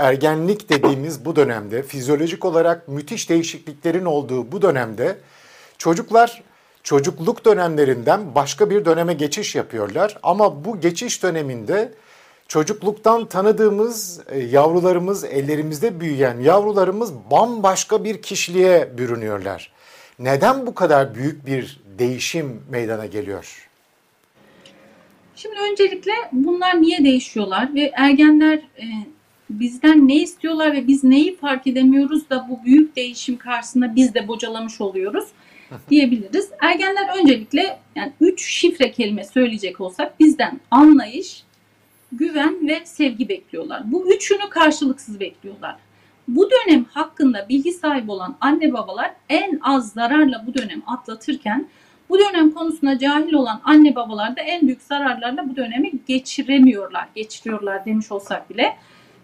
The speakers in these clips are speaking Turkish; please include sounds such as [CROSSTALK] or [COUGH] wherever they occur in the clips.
ergenlik dediğimiz bu dönemde fizyolojik olarak müthiş değişikliklerin olduğu bu dönemde çocuklar çocukluk dönemlerinden başka bir döneme geçiş yapıyorlar ama bu geçiş döneminde çocukluktan tanıdığımız e, yavrularımız, ellerimizde büyüyen yavrularımız bambaşka bir kişiliğe bürünüyorlar. Neden bu kadar büyük bir değişim meydana geliyor? Şimdi öncelikle bunlar niye değişiyorlar ve ergenler e, bizden ne istiyorlar ve biz neyi fark edemiyoruz da bu büyük değişim karşısında biz de bocalamış oluyoruz diyebiliriz. Ergenler öncelikle yani üç şifre kelime söyleyecek olsak bizden anlayış, güven ve sevgi bekliyorlar. Bu üçünü karşılıksız bekliyorlar. Bu dönem hakkında bilgi sahibi olan anne babalar en az zararla bu dönem atlatırken bu dönem konusunda cahil olan anne babalar da en büyük zararlarla bu dönemi geçiremiyorlar, geçiriyorlar demiş olsak bile.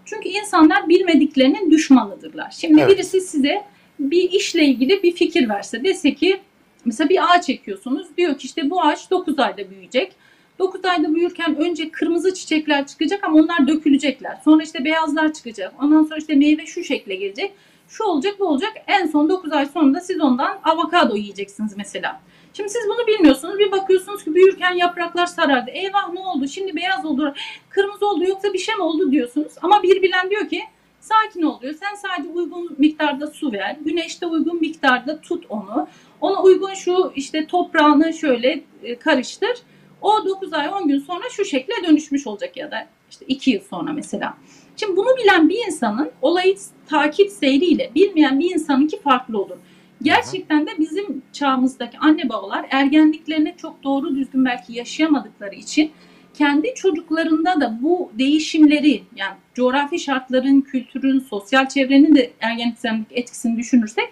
Çünkü insanlar bilmediklerinin düşmanıdırlar. Şimdi evet. birisi size bir işle ilgili bir fikir verse dese ki mesela bir ağaç çekiyorsunuz diyor ki işte bu ağaç 9 ayda büyüyecek. 9 ayda büyürken önce kırmızı çiçekler çıkacak ama onlar dökülecekler. Sonra işte beyazlar çıkacak. Ondan sonra işte meyve şu şekle gelecek. Şu olacak bu olacak. En son 9 ay sonunda siz ondan avokado yiyeceksiniz mesela. Şimdi siz bunu bilmiyorsunuz. Bir bakıyorsunuz ki büyürken yapraklar sarardı. Eyvah ne oldu? Şimdi beyaz oldu, kırmızı oldu yoksa bir şey mi oldu diyorsunuz. Ama bir bilen diyor ki sakin ol diyor. Sen sadece uygun miktarda su ver. Güneşte uygun miktarda tut onu. Ona uygun şu işte toprağını şöyle e, karıştır. O 9 ay 10 gün sonra şu şekle dönüşmüş olacak ya da işte 2 yıl sonra mesela. Şimdi bunu bilen bir insanın olayı takip seyriyle bilmeyen bir insanınki farklı olur. Gerçekten de bizim çağımızdaki anne babalar ergenliklerini çok doğru düzgün belki yaşayamadıkları için kendi çocuklarında da bu değişimleri yani coğrafi şartların, kültürün, sosyal çevrenin de ergenlik etkisini düşünürsek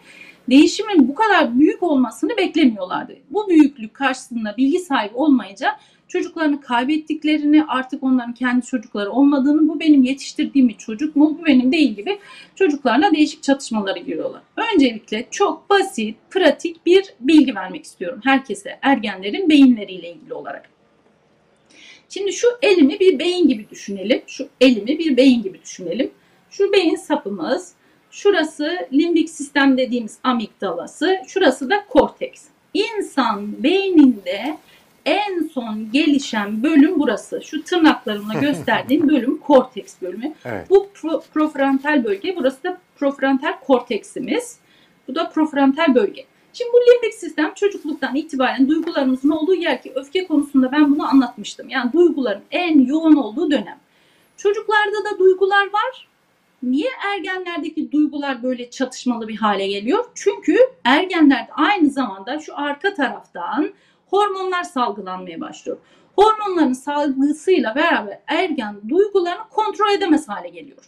değişimin bu kadar büyük olmasını beklemiyorlardı. Bu büyüklük karşısında bilgi sahibi olmayınca çocuklarını kaybettiklerini, artık onların kendi çocukları olmadığını, bu benim yetiştirdiğim bir çocuk mu, bu benim değil gibi çocuklarla değişik çatışmalara giriyorlar. Öncelikle çok basit, pratik bir bilgi vermek istiyorum herkese ergenlerin beyinleriyle ilgili olarak. Şimdi şu elimi bir beyin gibi düşünelim. Şu elimi bir beyin gibi düşünelim. Şu beyin sapımız. Şurası limbik sistem dediğimiz amigdalası. Şurası da korteks. İnsan beyninde en son gelişen bölüm burası. Şu tırnaklarımla [LAUGHS] gösterdiğim bölüm korteks bölümü. Evet. Bu pro, profrontal bölge. Burası da profrontal korteksimiz. Bu da profrontal bölge. Şimdi bu limbik sistem çocukluktan itibaren duygularımızın olduğu yer ki öfke konusunda ben bunu anlatmıştım. Yani duyguların en yoğun olduğu dönem. Çocuklarda da duygular var. Niye ergenlerdeki duygular böyle çatışmalı bir hale geliyor? Çünkü ergenlerde aynı zamanda şu arka taraftan hormonlar salgılanmaya başlıyor. Hormonların salgısıyla beraber ergen duygularını kontrol edemez hale geliyor.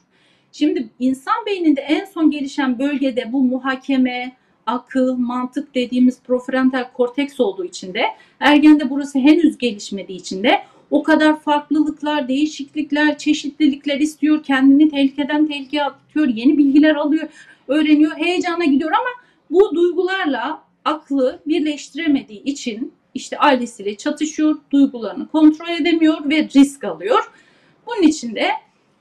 Şimdi insan beyninde en son gelişen bölgede bu muhakeme, akıl, mantık dediğimiz profrontal korteks olduğu için de ergende burası henüz gelişmediği için de o kadar farklılıklar, değişiklikler, çeşitlilikler istiyor. Kendini tehlikeden tehlikeye atıyor, yeni bilgiler alıyor, öğreniyor, heyecana gidiyor ama bu duygularla aklı birleştiremediği için işte ailesiyle çatışıyor, duygularını kontrol edemiyor ve risk alıyor. Bunun için de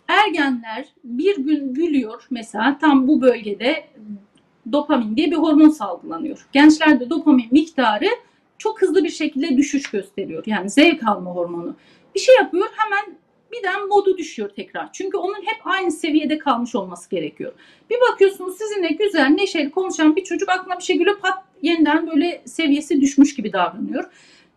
ergenler bir gün gülüyor mesela tam bu bölgede dopamin diye bir hormon salgılanıyor. Gençlerde dopamin miktarı çok hızlı bir şekilde düşüş gösteriyor. Yani zevk alma hormonu. Bir şey yapıyor hemen birden modu düşüyor tekrar. Çünkü onun hep aynı seviyede kalmış olması gerekiyor. Bir bakıyorsunuz sizinle güzel, neşeli konuşan bir çocuk aklına bir şey geliyor pat yeniden böyle seviyesi düşmüş gibi davranıyor.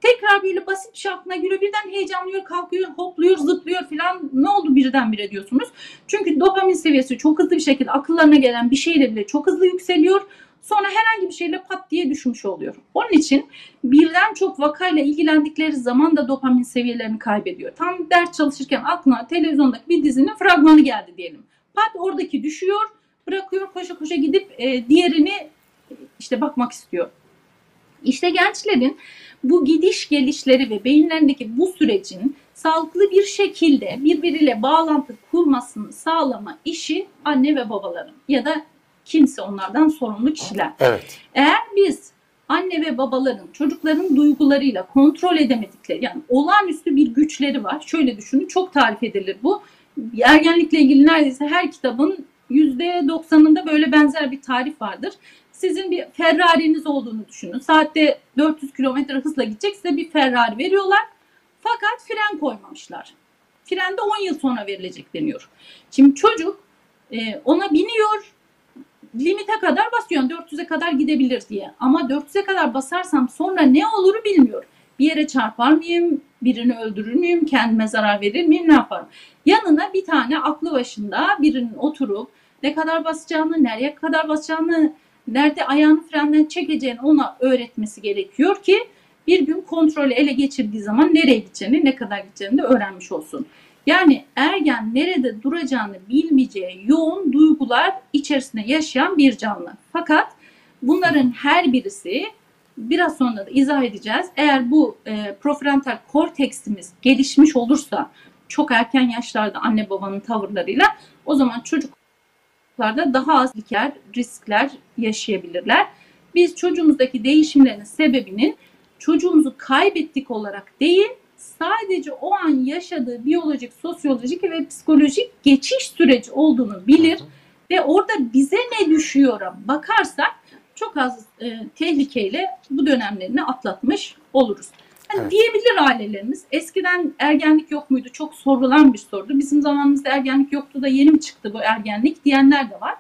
Tekrar böyle basit bir şey aklına geliyor. Birden heyecanlıyor, kalkıyor, hopluyor, zıplıyor filan. Ne oldu birdenbire diyorsunuz. Çünkü dopamin seviyesi çok hızlı bir şekilde akıllarına gelen bir şeyle bile çok hızlı yükseliyor. Sonra herhangi bir şeyle pat diye düşmüş oluyor. Onun için birden çok vakayla ilgilendikleri zaman da dopamin seviyelerini kaybediyor. Tam ders çalışırken aklına televizyondaki bir dizinin fragmanı geldi diyelim. Pat oradaki düşüyor, bırakıyor, koşa koşa gidip e, diğerini işte bakmak istiyor. İşte gençlerin bu gidiş gelişleri ve beyinlerindeki bu sürecin sağlıklı bir şekilde birbiriyle bağlantı kurmasını sağlama işi anne ve babaların ya da kimse onlardan sorumlu kişiler. Evet. Eğer biz anne ve babaların çocukların duygularıyla kontrol edemedikleri yani olağanüstü bir güçleri var. Şöyle düşünün çok tarif edilir bu. ergenlikle ilgili neredeyse her kitabın %90'ında böyle benzer bir tarif vardır. Sizin bir Ferrari'niz olduğunu düşünün. Saatte 400 kilometre hızla gidecek size bir Ferrari veriyorlar. Fakat fren koymamışlar. Fren de 10 yıl sonra verilecek deniyor. Şimdi çocuk e, ona biniyor, limite kadar basıyor. 400'e kadar gidebilir diye. Ama 400'e kadar basarsam sonra ne oluru bilmiyor. Bir yere çarpar mıyım? Birini öldürür müyüm? Kendime zarar verir miyim? Ne yaparım? Yanına bir tane aklı başında birinin oturup ne kadar basacağını, nereye kadar basacağını, nerede ayağını frenden çekeceğini ona öğretmesi gerekiyor ki bir gün kontrolü ele geçirdiği zaman nereye gideceğini, ne kadar gideceğini de öğrenmiş olsun. Yani ergen nerede duracağını bilmeyeceği yoğun duygular içerisinde yaşayan bir canlı. Fakat bunların her birisi biraz sonra da izah edeceğiz. Eğer bu e, prefrontal korteksimiz gelişmiş olursa çok erken yaşlarda anne babanın tavırlarıyla o zaman çocuklarda daha az riskler, riskler yaşayabilirler. Biz çocuğumuzdaki değişimlerin sebebinin çocuğumuzu kaybettik olarak değil, sadece o an yaşadığı biyolojik, sosyolojik ve psikolojik geçiş süreci olduğunu bilir ve orada bize ne düşüyor bakarsak çok az e, tehlikeyle bu dönemlerini atlatmış oluruz. Yani Evet. Diyebilir ailelerimiz. Eskiden ergenlik yok muydu? Çok sorulan bir sorudu. Bizim zamanımızda ergenlik yoktu da yeni mi çıktı bu ergenlik diyenler de var.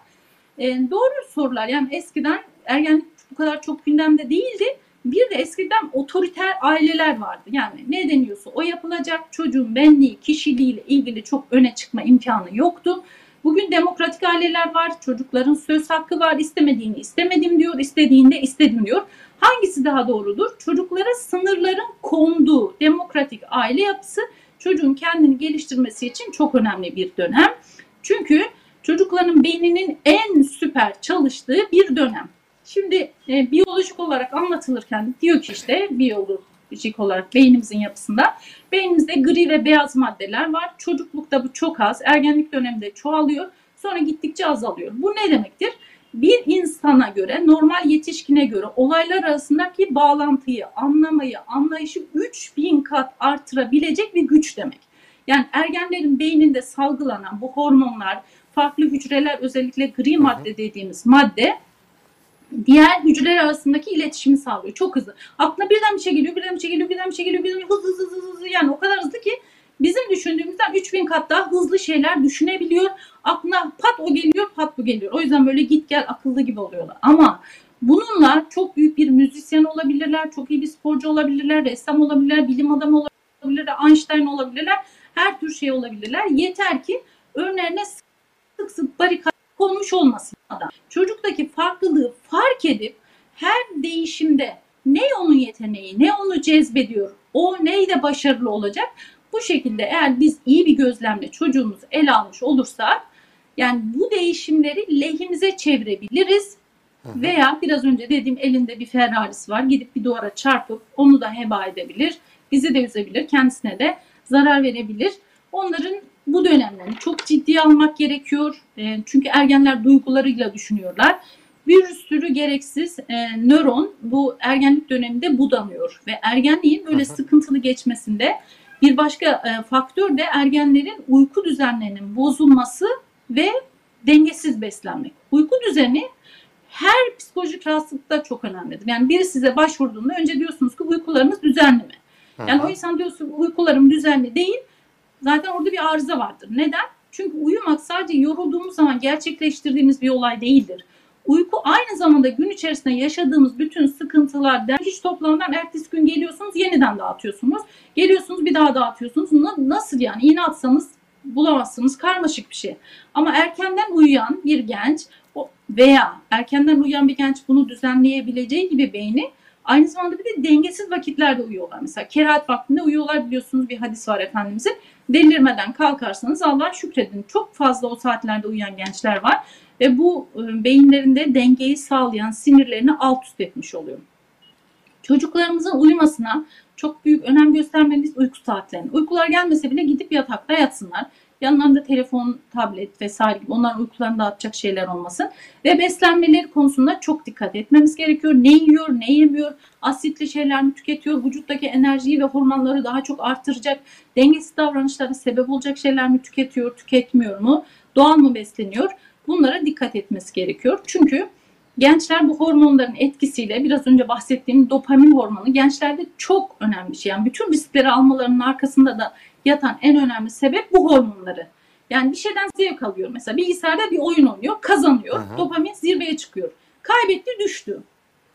E, doğru sorular. Yani eskiden ergenlik bu kadar çok gündemde değildi. Bir de eskiden otoriter aileler vardı. Yani ne deniyorsa o yapılacak. Çocuğun benliği, kişiliğiyle ilgili çok öne çıkma imkanı yoktu. Bugün demokratik aileler var. Çocukların söz hakkı var. İstemediğini istemedim diyor. istediğinde istedim diyor. Hangisi daha doğrudur? Çocuklara sınırların konduğu demokratik aile yapısı çocuğun kendini geliştirmesi için çok önemli bir dönem. Çünkü çocukların beyninin en süper çalıştığı bir dönem. Şimdi e, biyolojik olarak anlatılırken diyor ki işte biyolojik olarak beynimizin yapısında beynimizde gri ve beyaz maddeler var. Çocuklukta bu çok az, ergenlik döneminde çoğalıyor. Sonra gittikçe azalıyor. Bu ne demektir? Bir insana göre, normal yetişkine göre olaylar arasındaki bağlantıyı, anlamayı, anlayışı 3000 kat artırabilecek bir güç demek. Yani ergenlerin beyninde salgılanan bu hormonlar, farklı hücreler özellikle gri madde dediğimiz madde diğer hücreler arasındaki iletişimi sağlıyor. Çok hızlı. Aklına birden bir şey geliyor, birden bir şey geliyor, birden bir şey geliyor, birden hızlı hızlı hızlı hızlı yani o kadar hızlı ki bizim düşündüğümüzden 3000 kat daha hızlı şeyler düşünebiliyor. Aklına pat o geliyor, pat bu geliyor. O yüzden böyle git gel akıllı gibi oluyorlar. Ama bununla çok büyük bir müzisyen olabilirler, çok iyi bir sporcu olabilirler, ressam olabilirler, bilim adamı olabilirler, Einstein olabilirler. Her tür şey olabilirler. Yeter ki önlerine sık sık barikat konmuş olmasın adam. Çocuktaki farklılığı fark edip her değişimde ne onun yeteneği, ne onu cezbediyor, o neyle başarılı olacak. Bu şekilde eğer biz iyi bir gözlemle çocuğumuzu ele almış olursak yani bu değişimleri lehimize çevirebiliriz. Veya biraz önce dediğim elinde bir Ferrari'si var. Gidip bir duvara çarpıp onu da heba edebilir. Bizi de üzebilir. Kendisine de zarar verebilir. Onların bu dönemlerini çok ciddiye almak gerekiyor. E, çünkü ergenler duygularıyla düşünüyorlar. Bir sürü gereksiz e, nöron bu ergenlik döneminde budanıyor. Ve ergenliğin böyle hı. sıkıntılı geçmesinde bir başka e, faktör de ergenlerin uyku düzenlerinin bozulması ve dengesiz beslenmek. Uyku düzeni her psikolojik rahatsızlıkta çok önemlidir. Yani biri size başvurduğunda önce diyorsunuz ki uykularınız düzenli mi? Yani o insan diyorsun uykularım düzenli değil. Zaten orada bir arıza vardır. Neden? Çünkü uyumak sadece yorulduğumuz zaman gerçekleştirdiğimiz bir olay değildir. Uyku aynı zamanda gün içerisinde yaşadığımız bütün sıkıntılar, hiç toplamadan ertesi gün geliyorsunuz yeniden dağıtıyorsunuz. Geliyorsunuz bir daha dağıtıyorsunuz. Na- Nasıl yani? İğne atsanız bulamazsınız. Karmaşık bir şey. Ama erkenden uyuyan bir genç veya erkenden uyuyan bir genç bunu düzenleyebileceği gibi beyni aynı zamanda bir de dengesiz vakitlerde uyuyorlar. Mesela kerahat vaktinde uyuyorlar biliyorsunuz bir hadis var Efendimizin. Delirmeden kalkarsanız Allah'a şükredin. Çok fazla o saatlerde uyuyan gençler var. Ve bu e, beyinlerinde dengeyi sağlayan sinirlerini alt üst etmiş oluyor. Çocuklarımızın uyumasına çok büyük önem göstermeliyiz uyku saatlerine. Uykular gelmese bile gidip yatakta yatsınlar. Yanlarında telefon, tablet vesaire gibi onların uykularını dağıtacak şeyler olmasın. Ve beslenmeleri konusunda çok dikkat etmemiz gerekiyor. Ne yiyor, ne yemiyor, asitli şeyler mi tüketiyor, vücuttaki enerjiyi ve hormonları daha çok artıracak, dengesiz davranışlara sebep olacak şeyler mi tüketiyor, tüketmiyor mu, doğal mı besleniyor? Bunlara dikkat etmesi gerekiyor. Çünkü gençler bu hormonların etkisiyle biraz önce bahsettiğim dopamin hormonu gençlerde çok önemli bir şey. Yani bütün riskleri almalarının arkasında da yatan en önemli sebep bu hormonları. Yani bir şeyden zevk alıyor. Mesela bilgisayarda bir oyun oynuyor, kazanıyor. Hı. Dopamin zirveye çıkıyor. Kaybetti, düştü.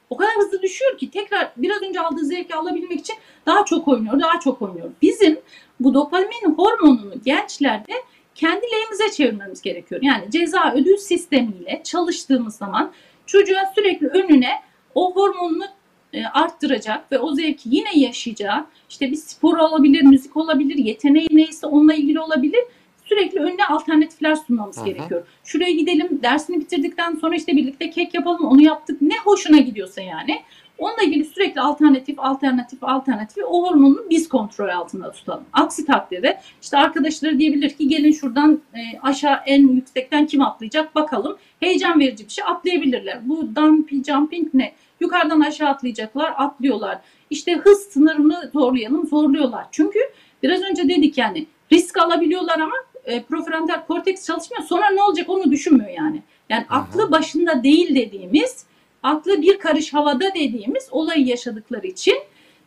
O kadar hızlı düşüyor ki tekrar biraz önce aldığı zevki alabilmek için daha çok oynuyor, daha çok oynuyor. Bizim bu dopamin hormonunu gençlerde kendi lehimize çevirmemiz gerekiyor. Yani ceza ödül sistemiyle çalıştığımız zaman çocuğa sürekli önüne o hormonunu e, arttıracak ve o zevki yine yaşayacağı işte bir spor olabilir, müzik olabilir, yeteneği neyse onunla ilgili olabilir. Sürekli önüne alternatifler sunmamız Hı hı. gerekiyor. Şuraya gidelim, dersini bitirdikten sonra işte birlikte kek yapalım, onu yaptık. Ne hoşuna gidiyorsa yani. Onunla ilgili sürekli alternatif, alternatif, alternatif o hormonunu biz kontrol altında tutalım. Aksi takdirde işte arkadaşları diyebilir ki gelin şuradan e, aşağı en yüksekten kim atlayacak bakalım. Heyecan verici bir şey atlayabilirler. Bu dumpy jumping ne? Yukarıdan aşağı atlayacaklar, atlıyorlar. İşte hız sınırını zorlayalım, zorluyorlar. Çünkü biraz önce dedik yani risk alabiliyorlar ama e, prefrontal korteks çalışmıyor. Sonra ne olacak onu düşünmüyor yani. Yani aklı başında değil dediğimiz, aklı bir karış havada dediğimiz olayı yaşadıkları için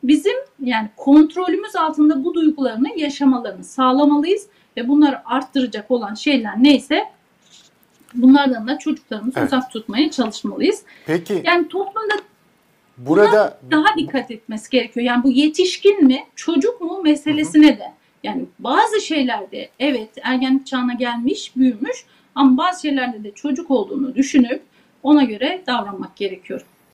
bizim yani kontrolümüz altında bu duygularını yaşamalarını sağlamalıyız ve bunları arttıracak olan şeyler neyse bunlardan da çocuklarımızı Evet. uzak tutmaya çalışmalıyız. Peki Yani toplumda burada daha dikkat etmesi gerekiyor. Yani bu yetişkin mi, çocuk mu meselesine de. Yani bazı şeylerde evet ergenlik çağına gelmiş, büyümüş ama bazı şeylerde de çocuk olduğunu düşünüp ona göre davranmak gerekiyor.